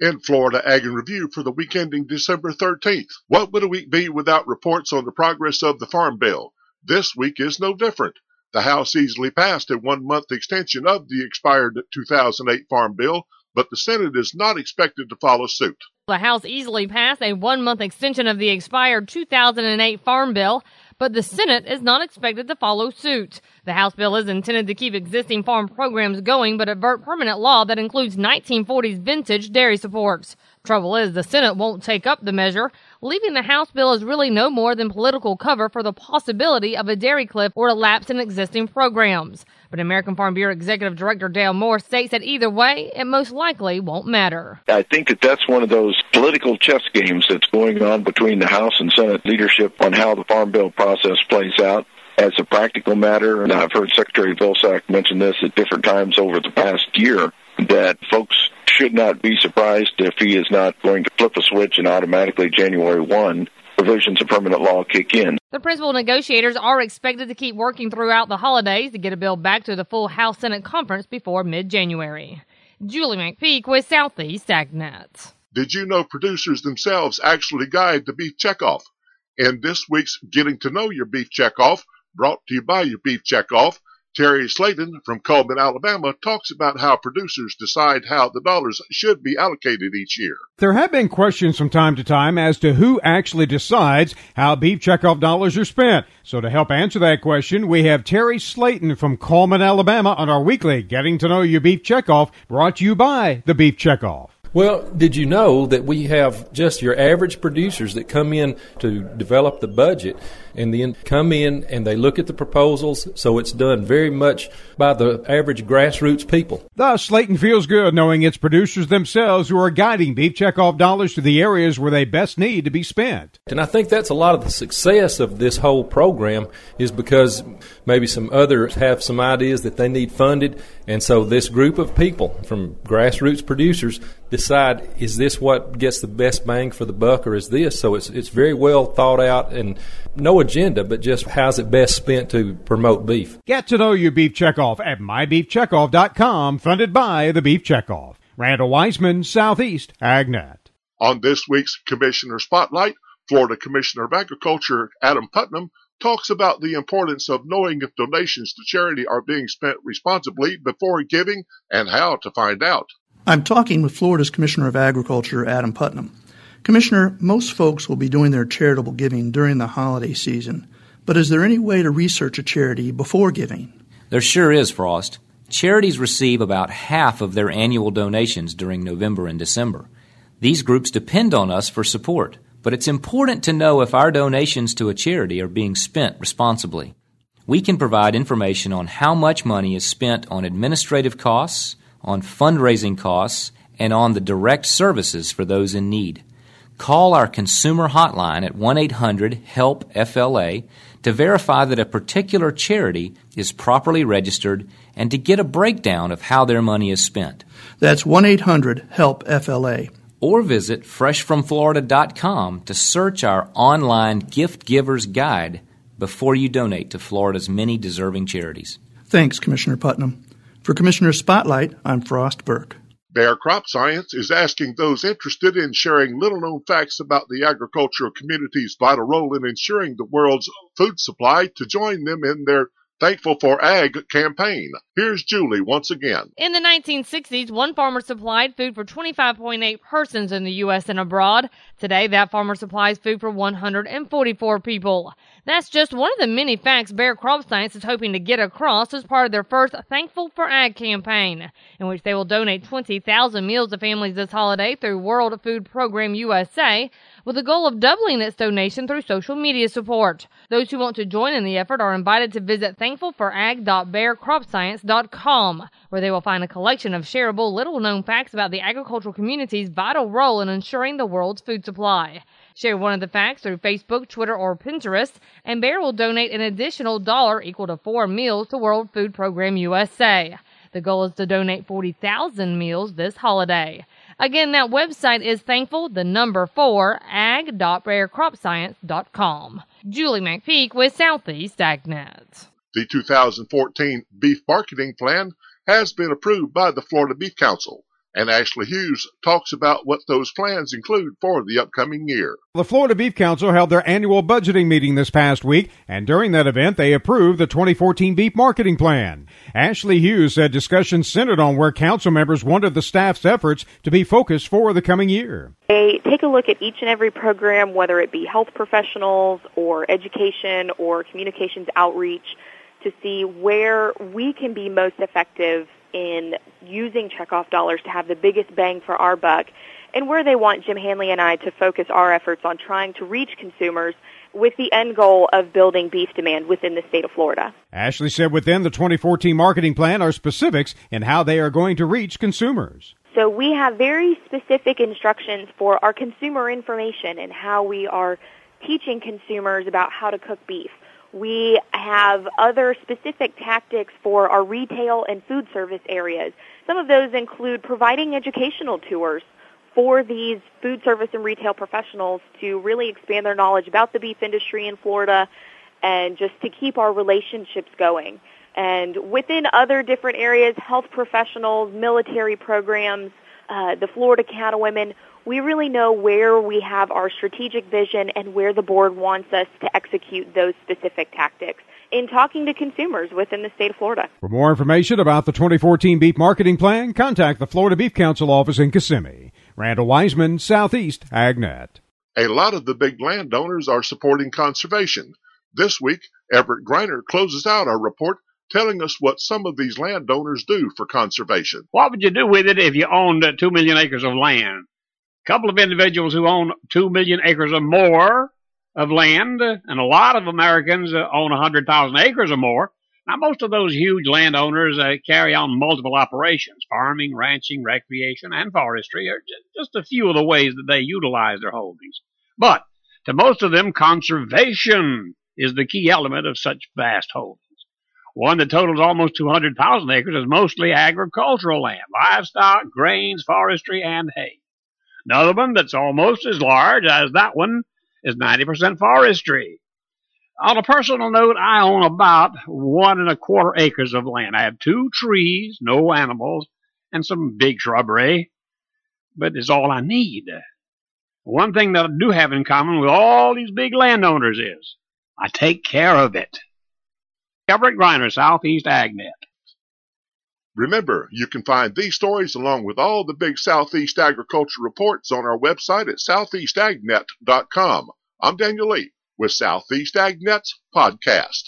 in Florida Ag and Review for the week ending December 13th. What would a week be without reports on the progress of the Farm Bill? This week is no different. The House easily passed a one month extension of the expired 2008 Farm Bill, but the Senate is not expected to follow suit. The House easily passed a one month extension of the expired 2008 Farm Bill but the Senate is not expected to follow suit. The House bill is intended to keep existing farm programs going, but avert permanent law that includes 1940s vintage dairy supports. Trouble is, the Senate won't take up the measure. Leaving the House bill is really no more than political cover for the possibility of a dairy cliff or a lapse in existing programs. But American Farm Bureau Executive Director Dale Moore states that either way, it most likely won't matter. I think that that's one of those political chess games that's going on between the House and Senate leadership on how the Farm Bill process plays out as a practical matter, and I've heard Secretary Vilsack mention this at different times over the past year, that folks should not be surprised if he is not going to flip a switch and automatically January 1 provisions of permanent law kick in. The principal negotiators are expected to keep working throughout the holidays to get a bill back to the full House Senate conference before mid January. Julie McPeak with Southeast AgNet. Did you know producers themselves actually guide the beef checkoff? In this week's Getting to Know Your Beef Checkoff, brought to you by your Beef Checkoff, Terry Slayton from Cullman, Alabama, talks about how producers decide how the dollars should be allocated each year. There have been questions from time to time as to who actually decides how beef checkoff dollars are spent. So to help answer that question, we have Terry Slayton from Cullman, Alabama on our weekly Getting to Know Your Beef Checkoff, brought to you by the Beef Checkoff. Well, did you know that we have just your average producers that come in to develop the budget and then come in and they look at the proposals, so it's done very much by the average grassroots people. Thus, Slayton feels good knowing it's producers themselves who are guiding beef checkoff dollars to the areas where they best need to be spent. And I think that's a lot of the success of this whole program is because maybe some others have some ideas that they need funded, and so this group of people from grassroots producers decide is this what gets the best bang for the buck or is this? So it's it's very well thought out and no agenda but just how's it best spent to promote beef. Get to know your beef checkoff at mybeefcheckoff.com funded by the beef checkoff. Randall Weisman, southeast agnet on this week's commissioner spotlight florida commissioner of agriculture adam putnam talks about the importance of knowing if donations to charity are being spent responsibly before giving and how to find out I'm talking with Florida's Commissioner of Agriculture, Adam Putnam. Commissioner, most folks will be doing their charitable giving during the holiday season, but is there any way to research a charity before giving? There sure is, Frost. Charities receive about half of their annual donations during November and December. These groups depend on us for support, but it's important to know if our donations to a charity are being spent responsibly. We can provide information on how much money is spent on administrative costs, on fundraising costs, and on the direct services for those in need. Call our consumer hotline at 1 800 HELP FLA to verify that a particular charity is properly registered and to get a breakdown of how their money is spent. That's 1 800 HELP FLA. Or visit freshfromflorida.com to search our online gift giver's guide before you donate to Florida's many deserving charities. Thanks, Commissioner Putnam. For Commissioner Spotlight, I'm Frost Burke. Bayer Crop Science is asking those interested in sharing little known facts about the agricultural community's vital role in ensuring the world's food supply to join them in their Thankful for Ag campaign. Here's Julie once again. In the 1960s, one farmer supplied food for 25.8 persons in the U.S. and abroad. Today, that farmer supplies food for 144 people. That's just one of the many facts Bayer Crop Science is hoping to get across as part of their first Thankful for Ag campaign, in which they will donate 20,000 meals to families this holiday through World Food Program USA, with the goal of doubling its donation through social media support. Those who want to join in the effort are invited to visit thankfulforag.bayercropscience.com, where they will find a collection of shareable, little known facts about the agricultural community's vital role in ensuring the world's food supply. Share one of the facts through Facebook, Twitter, or Pinterest, and Bayer will donate an additional dollar equal to four meals to World Food Program USA. The goal is to donate 40,000 meals this holiday. Again, that website is thankful, the number four, ag.bayercropscience.com. Julie McPeak with Southeast AgNet. The 2014 Beef Marketing Plan has been approved by the Florida Beef Council and Ashley Hughes talks about what those plans include for the upcoming year. The Florida Beef Council held their annual budgeting meeting this past week, and during that event, they approved the 2014 beef marketing plan. Ashley Hughes said discussions centered on where council members wanted the staff's efforts to be focused for the coming year. They take a look at each and every program, whether it be health professionals or education or communications outreach, to see where we can be most effective in using checkoff dollars to have the biggest bang for our buck and where they want Jim Hanley and I to focus our efforts on trying to reach consumers with the end goal of building beef demand within the state of Florida. Ashley said within the 2014 marketing plan are specifics in how they are going to reach consumers. So we have very specific instructions for our consumer information and how we are teaching consumers about how to cook beef. We have other specific tactics for our retail and food service areas. Some of those include providing educational tours for these food service and retail professionals to really expand their knowledge about the beef industry in Florida and just to keep our relationships going. And within other different areas, health professionals, military programs, uh, the Florida Cattlewomen, we really know where we have our strategic vision and where the board wants us to execute those specific tactics in talking to consumers within the state of Florida. For more information about the 2014 beef marketing plan, contact the Florida Beef Council office in Kissimmee. Randall Wiseman, Southeast AgNet. A lot of the big landowners are supporting conservation. This week, Everett Griner closes out our report telling us what some of these landowners do for conservation. What would you do with it if you owned uh, two million acres of land? A couple of individuals who own two million acres or more of land, and a lot of Americans own 100,000 acres or more. Now, most of those huge landowners uh, carry on multiple operations farming, ranching, recreation, and forestry are just a few of the ways that they utilize their holdings. But to most of them, conservation is the key element of such vast holdings. One that totals almost 200,000 acres is mostly agricultural land, livestock, grains, forestry, and hay. Another one that's almost as large as that one is 90% forestry. On a personal note, I own about one and a quarter acres of land. I have two trees, no animals, and some big shrubbery, but it's all I need. One thing that I do have in common with all these big landowners is I take care of it. Everett Griner, Southeast AgNet. Remember, you can find these stories along with all the big Southeast agriculture reports on our website at southeastagnet.com. I'm Daniel Lee with Southeast AgNet's podcast.